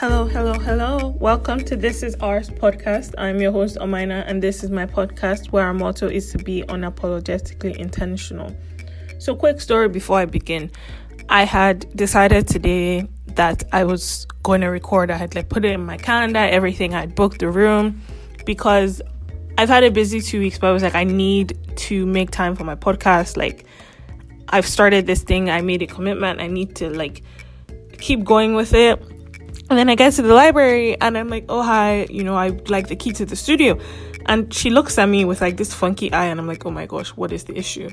Hello, hello, hello. Welcome to This Is Ours podcast. I'm your host, Omaina, and this is my podcast where our motto is to be unapologetically intentional. So, quick story before I begin. I had decided today that I was going to record. I had like put it in my calendar, everything. I had booked the room because I've had a busy two weeks, but I was like, I need to make time for my podcast. Like, I've started this thing, I made a commitment, I need to like keep going with it. And then I get to the library and I'm like, oh, hi, you know, I like the key to the studio. And she looks at me with like this funky eye, and I'm like, oh my gosh, what is the issue?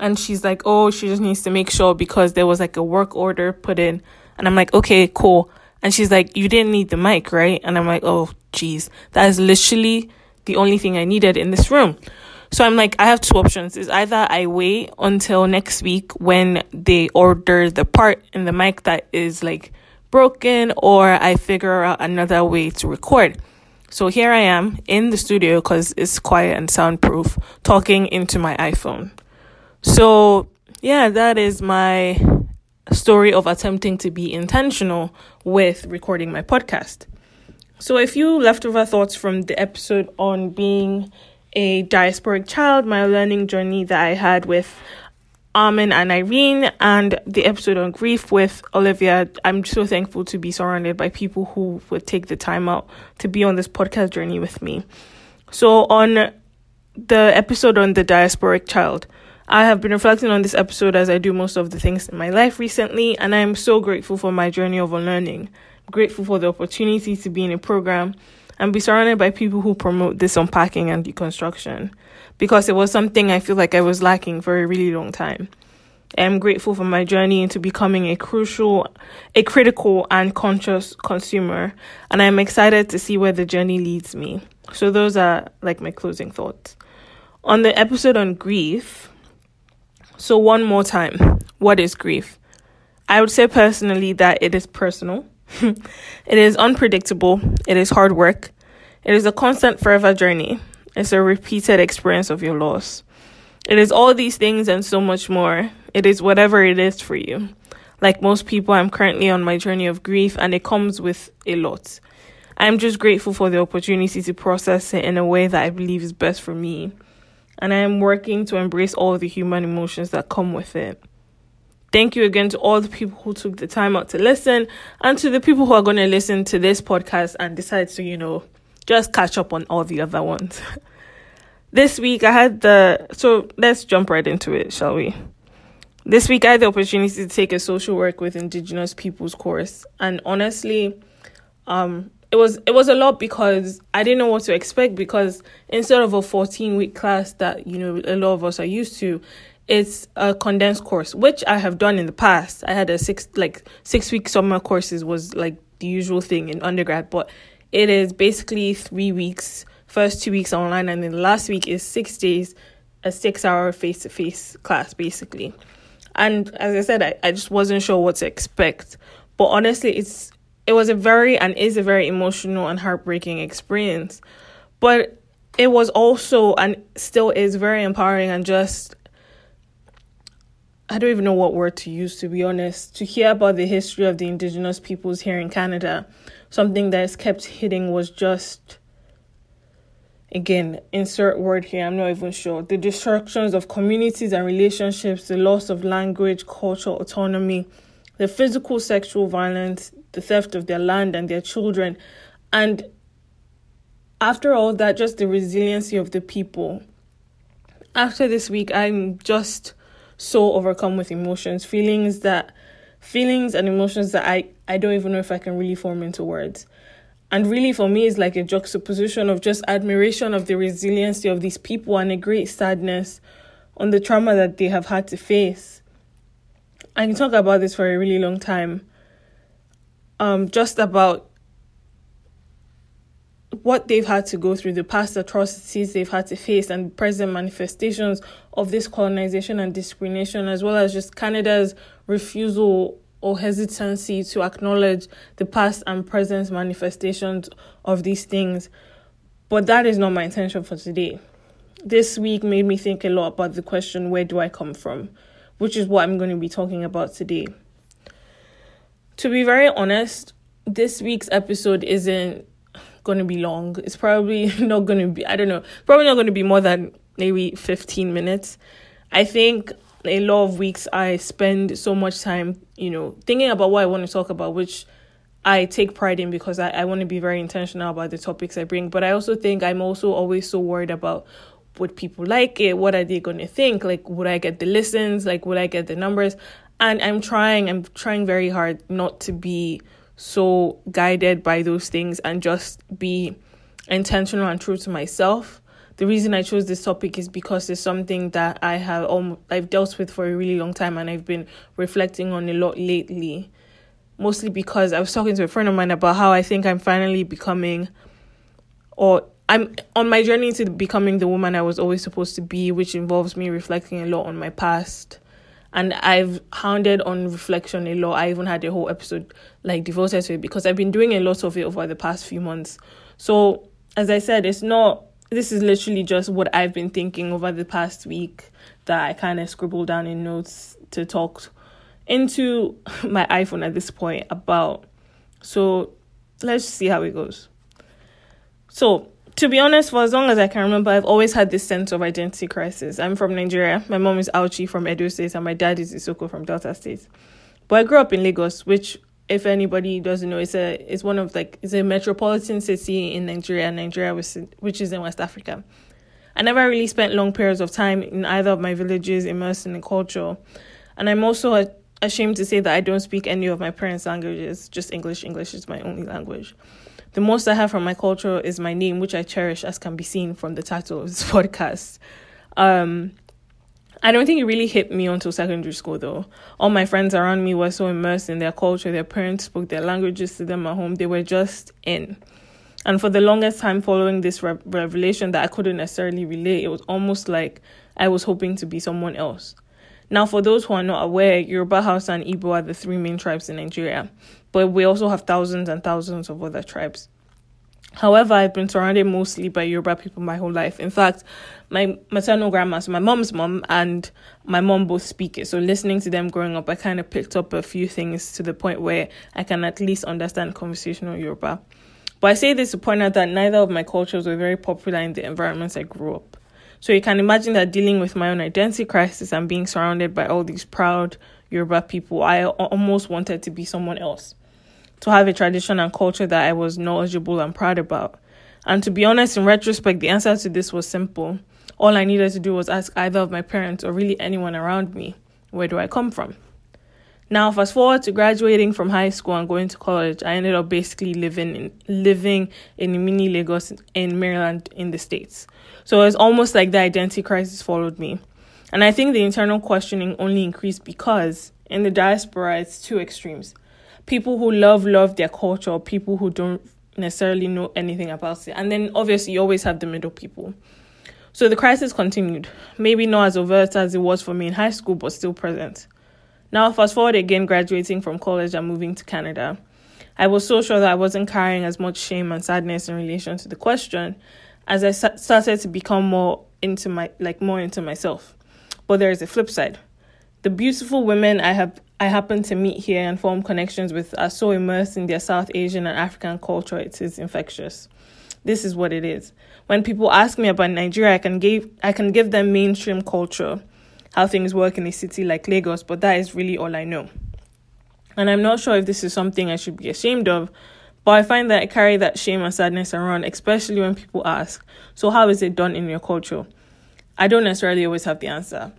And she's like, oh, she just needs to make sure because there was like a work order put in. And I'm like, okay, cool. And she's like, you didn't need the mic, right? And I'm like, oh, geez, that is literally the only thing I needed in this room. So I'm like, I have two options. Is either I wait until next week when they order the part in the mic that is like broken or I figure out another way to record. So here I am in the studio because it's quiet and soundproof, talking into my iPhone. So, yeah, that is my story of attempting to be intentional with recording my podcast. So, a few leftover thoughts from the episode on being a diasporic child, my learning journey that I had with Armin and Irene and the episode on grief with Olivia. I'm so thankful to be surrounded by people who would take the time out to be on this podcast journey with me. So, on the episode on the diasporic child, I have been reflecting on this episode as I do most of the things in my life recently, and I am so grateful for my journey of unlearning. I'm grateful for the opportunity to be in a program and be surrounded by people who promote this unpacking and deconstruction because it was something I feel like I was lacking for a really long time. I'm grateful for my journey into becoming a crucial, a critical and conscious consumer, and I'm excited to see where the journey leads me. So those are like my closing thoughts. On the episode on grief, so one more time, what is grief? I would say personally that it is personal. it is unpredictable, it is hard work, it is a constant forever journey. It's a repeated experience of your loss. It is all these things and so much more. It is whatever it is for you. Like most people, I'm currently on my journey of grief and it comes with a lot. I'm just grateful for the opportunity to process it in a way that I believe is best for me. And I am working to embrace all the human emotions that come with it. Thank you again to all the people who took the time out to listen and to the people who are going to listen to this podcast and decide to, you know, just catch up on all the other ones. this week I had the so let's jump right into it, shall we? This week I had the opportunity to take a social work with indigenous peoples course and honestly um it was it was a lot because I didn't know what to expect because instead of a 14 week class that you know a lot of us are used to it's a condensed course which I have done in the past. I had a six like 6 week summer courses was like the usual thing in undergrad but it is basically three weeks, first two weeks online, and then the last week is six days, a six hour face to face class, basically. And as I said, I, I just wasn't sure what to expect. But honestly, it's it was a very and is a very emotional and heartbreaking experience. But it was also and still is very empowering and just I don't even know what word to use to be honest, to hear about the history of the indigenous peoples here in Canada. Something that is kept hitting was just again insert word here i'm not even sure. The destructions of communities and relationships the loss of language cultural autonomy the physical sexual violence the theft of their land and their children. And after all that just the resiliency of the people. After this week i'm just so overcome with emotions feelings that feelings and emotions that I, I don't even know if I can really form into words. And really, for me, it's like a juxtaposition of just admiration of the resiliency of these people and a great sadness on the trauma that they have had to face. I can talk about this for a really long time. Um, just about what they've had to go through, the past atrocities they've had to face, and present manifestations of this colonization and discrimination, as well as just Canada's refusal or hesitancy to acknowledge the past and present manifestations of these things. But that is not my intention for today. This week made me think a lot about the question where do I come from, which is what I'm going to be talking about today. To be very honest, this week's episode isn't going to be long. It's probably not going to be, I don't know, probably not going to be more than maybe 15 minutes. I think a lot of weeks I spend so much time, you know, thinking about what I want to talk about, which I take pride in because I, I want to be very intentional about the topics I bring. But I also think I'm also always so worried about would people like it? What are they going to think? Like, would I get the listens? Like, would I get the numbers? And I'm trying, I'm trying very hard not to be so guided by those things and just be intentional and true to myself. The reason I chose this topic is because it's something that I have um, I've dealt with for a really long time and I've been reflecting on a lot lately. Mostly because I was talking to a friend of mine about how I think I'm finally becoming or I'm on my journey to becoming the woman I was always supposed to be, which involves me reflecting a lot on my past. And I've hounded on reflection a lot. I even had a whole episode like devoted to it because I've been doing a lot of it over the past few months. So, as I said, it's not, this is literally just what I've been thinking over the past week that I kind of scribbled down in notes to talk into my iPhone at this point about. So, let's see how it goes. So, to be honest, for as long as I can remember, I've always had this sense of identity crisis. I'm from Nigeria. My mom is Auchi from Edo State, and my dad is Isoko from Delta State. But I grew up in Lagos, which, if anybody doesn't know, is a is one of like it's a metropolitan city in Nigeria. Nigeria, which, which is in West Africa. I never really spent long periods of time in either of my villages immersed in the culture, and I'm also ashamed to say that I don't speak any of my parents' languages. Just English. English is my only language. The most I have from my culture is my name, which I cherish, as can be seen from the title of this podcast. Um, I don't think it really hit me until secondary school, though. All my friends around me were so immersed in their culture, their parents spoke their languages to them at home, they were just in. And for the longest time following this re- revelation that I couldn't necessarily relate, it was almost like I was hoping to be someone else. Now, for those who are not aware, Yoruba, Hausa, and Igbo are the three main tribes in Nigeria, but we also have thousands and thousands of other tribes. However, I've been surrounded mostly by Yoruba people my whole life. In fact, my maternal grandma, so my mom's mom and my mom both speak it. So listening to them growing up, I kind of picked up a few things to the point where I can at least understand conversational Yoruba. But I say this to point out that neither of my cultures were very popular in the environments I grew up. So you can imagine that dealing with my own identity crisis and being surrounded by all these proud Yoruba people, I almost wanted to be someone else. To have a tradition and culture that I was knowledgeable and proud about. And to be honest, in retrospect, the answer to this was simple. All I needed to do was ask either of my parents or really anyone around me, where do I come from? Now, fast forward to graduating from high school and going to college, I ended up basically living in living in mini Lagos in Maryland in the States. So it was almost like the identity crisis followed me. And I think the internal questioning only increased because in the diaspora it's two extremes. People who love love their culture, people who don't necessarily know anything about it. And then obviously you always have the middle people. So the crisis continued. Maybe not as overt as it was for me in high school, but still present. Now, fast forward again, graduating from college and moving to Canada. I was so sure that I wasn't carrying as much shame and sadness in relation to the question as I started to become more into my like more into myself. But there is a flip side. The beautiful women I have I happen to meet here and form connections with are so immersed in their South Asian and African culture it is infectious. This is what it is. When people ask me about Nigeria, I can give I can give them mainstream culture how things work in a city like Lagos, but that is really all I know. And I'm not sure if this is something I should be ashamed of, but I find that I carry that shame and sadness around, especially when people ask, So, how is it done in your culture? I don't necessarily always have the answer.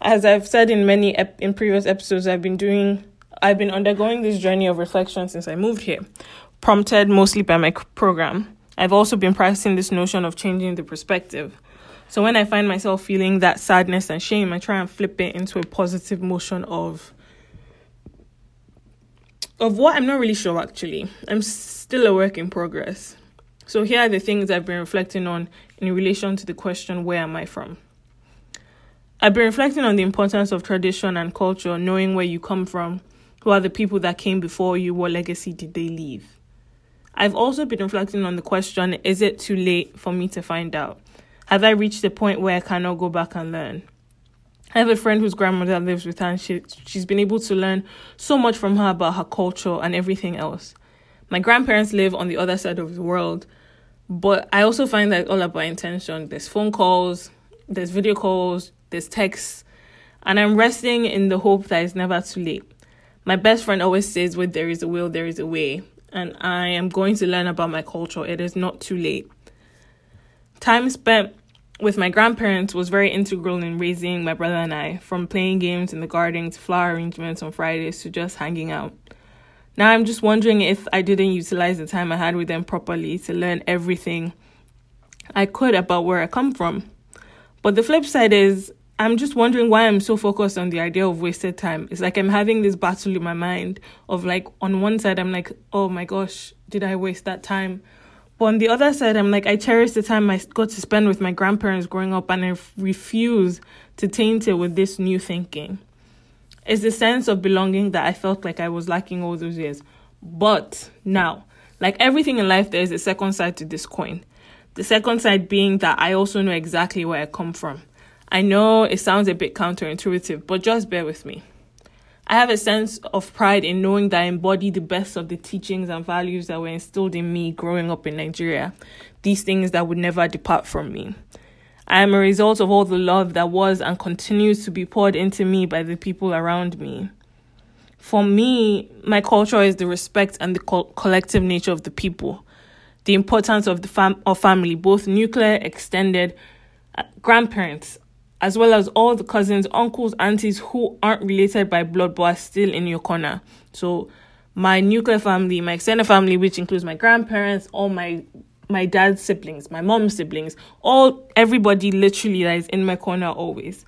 As I've said in many ep- in previous episodes, I've been doing, I've been undergoing this journey of reflection since I moved here, prompted mostly by my program. I've also been practicing this notion of changing the perspective. So when I find myself feeling that sadness and shame, I try and flip it into a positive motion of of what I'm not really sure actually. I'm still a work in progress. So here are the things I've been reflecting on in relation to the question where am I from? I've been reflecting on the importance of tradition and culture, knowing where you come from, who are the people that came before you, what legacy did they leave. I've also been reflecting on the question is it too late for me to find out? Have I reached the point where I cannot go back and learn? I have a friend whose grandmother lives with her, and she, she's been able to learn so much from her about her culture and everything else. My grandparents live on the other side of the world, but I also find that all about intention. There's phone calls, there's video calls, there's texts, and I'm resting in the hope that it's never too late. My best friend always says, Where there is a will, there is a way. And I am going to learn about my culture. It is not too late. Time spent with my grandparents was very integral in raising my brother and I, from playing games in the garden to flower arrangements on Fridays to just hanging out. Now I'm just wondering if I didn't utilize the time I had with them properly to learn everything I could about where I come from. But the flip side is, I'm just wondering why I'm so focused on the idea of wasted time. It's like I'm having this battle in my mind of like, on one side, I'm like, oh my gosh, did I waste that time? But on the other side, I'm like, I cherish the time I got to spend with my grandparents growing up, and I refuse to taint it with this new thinking. It's the sense of belonging that I felt like I was lacking all those years. But now, like everything in life, there is a second side to this coin. The second side being that I also know exactly where I come from. I know it sounds a bit counterintuitive, but just bear with me. I have a sense of pride in knowing that I embody the best of the teachings and values that were instilled in me growing up in Nigeria, these things that would never depart from me. I am a result of all the love that was and continues to be poured into me by the people around me. For me, my culture is the respect and the co- collective nature of the people, the importance of the fam- of family, both nuclear, extended, uh, grandparents, as well as all the cousins, uncles, aunties who aren't related by blood but are still in your corner. So, my nuclear family, my extended family, which includes my grandparents, all my my dad's siblings, my mom's siblings, all everybody literally that is in my corner always.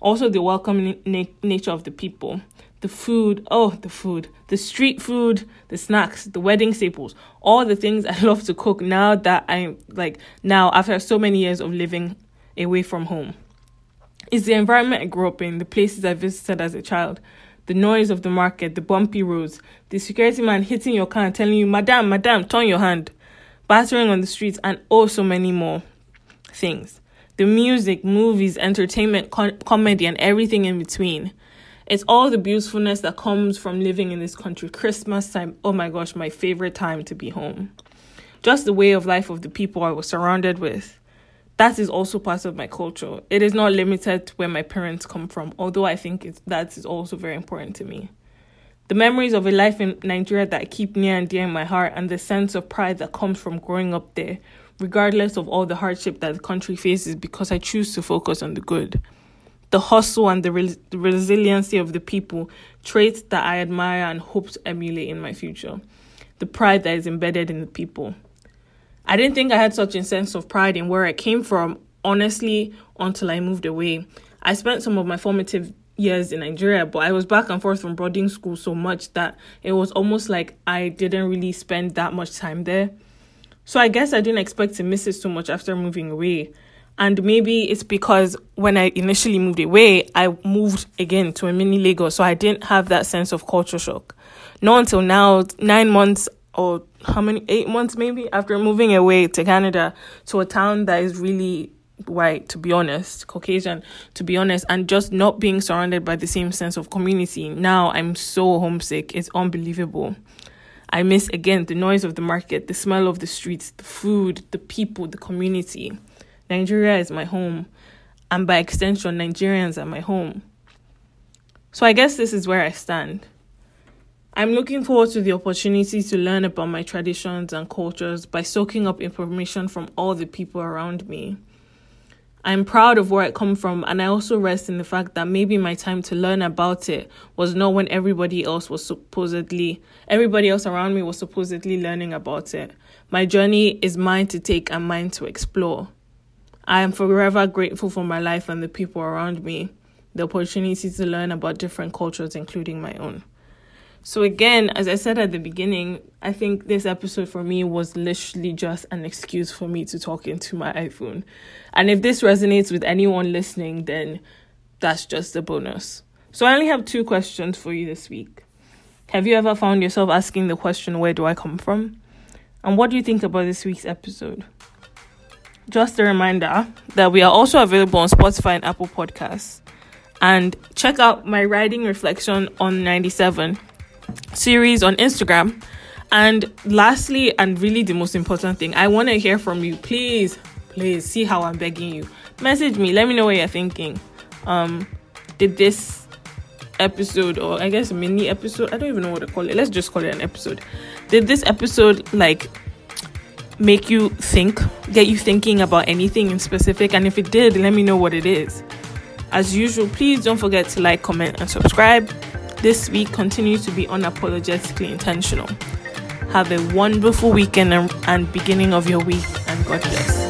Also, the welcoming na- nature of the people, the food, oh, the food, the street food, the snacks, the wedding staples, all the things I love to cook now that I'm like now after so many years of living away from home. It's the environment I grew up in, the places I visited as a child, the noise of the market, the bumpy roads, the security man hitting your car and telling you, Madam, Madam, turn your hand, battering on the streets, and oh, so many more things. The music, movies, entertainment, com- comedy, and everything in between. It's all the beautifulness that comes from living in this country. Christmas time, oh my gosh, my favorite time to be home. Just the way of life of the people I was surrounded with that is also part of my culture. It is not limited to where my parents come from, although I think that is also very important to me. The memories of a life in Nigeria that I keep near and dear in my heart, and the sense of pride that comes from growing up there, regardless of all the hardship that the country faces, because I choose to focus on the good. The hustle and the, the resiliency of the people, traits that I admire and hope to emulate in my future. The pride that is embedded in the people. I didn't think I had such a sense of pride in where I came from, honestly, until I moved away. I spent some of my formative years in Nigeria, but I was back and forth from boarding school so much that it was almost like I didn't really spend that much time there. So I guess I didn't expect to miss it so much after moving away. And maybe it's because when I initially moved away, I moved again to a mini Lagos, so I didn't have that sense of culture shock. Not until now, nine months or how many eight months maybe after moving away to Canada to a town that is really white to be honest caucasian to be honest and just not being surrounded by the same sense of community. Now i'm so homesick. It's unbelievable. I miss again the noise of the market the smell of the streets the food the people the community. Nigeria is my home and by extension nigerians are my home. So i guess this is where i stand I'm looking forward to the opportunity to learn about my traditions and cultures by soaking up information from all the people around me. I'm proud of where I come from, and I also rest in the fact that maybe my time to learn about it was not when everybody else was supposedly, everybody else around me was supposedly learning about it. My journey is mine to take and mine to explore. I am forever grateful for my life and the people around me, the opportunity to learn about different cultures, including my own. So, again, as I said at the beginning, I think this episode for me was literally just an excuse for me to talk into my iPhone. And if this resonates with anyone listening, then that's just a bonus. So, I only have two questions for you this week. Have you ever found yourself asking the question, Where do I come from? And what do you think about this week's episode? Just a reminder that we are also available on Spotify and Apple Podcasts. And check out my writing reflection on 97 series on Instagram And lastly, and really the most important thing, I want to hear from you. Please, please see how I'm begging you. Message me. Let me know what you're thinking. Um, did this episode, or I guess mini episode, I don't even know what to call it. Let's just call it an episode. Did this episode like make you think, get you thinking about anything in specific? And if it did, let me know what it is. As usual, please don't forget to like, comment, and subscribe. This week continue to be unapologetically intentional. Have a wonderful weekend and, beginning of your week, and God bless.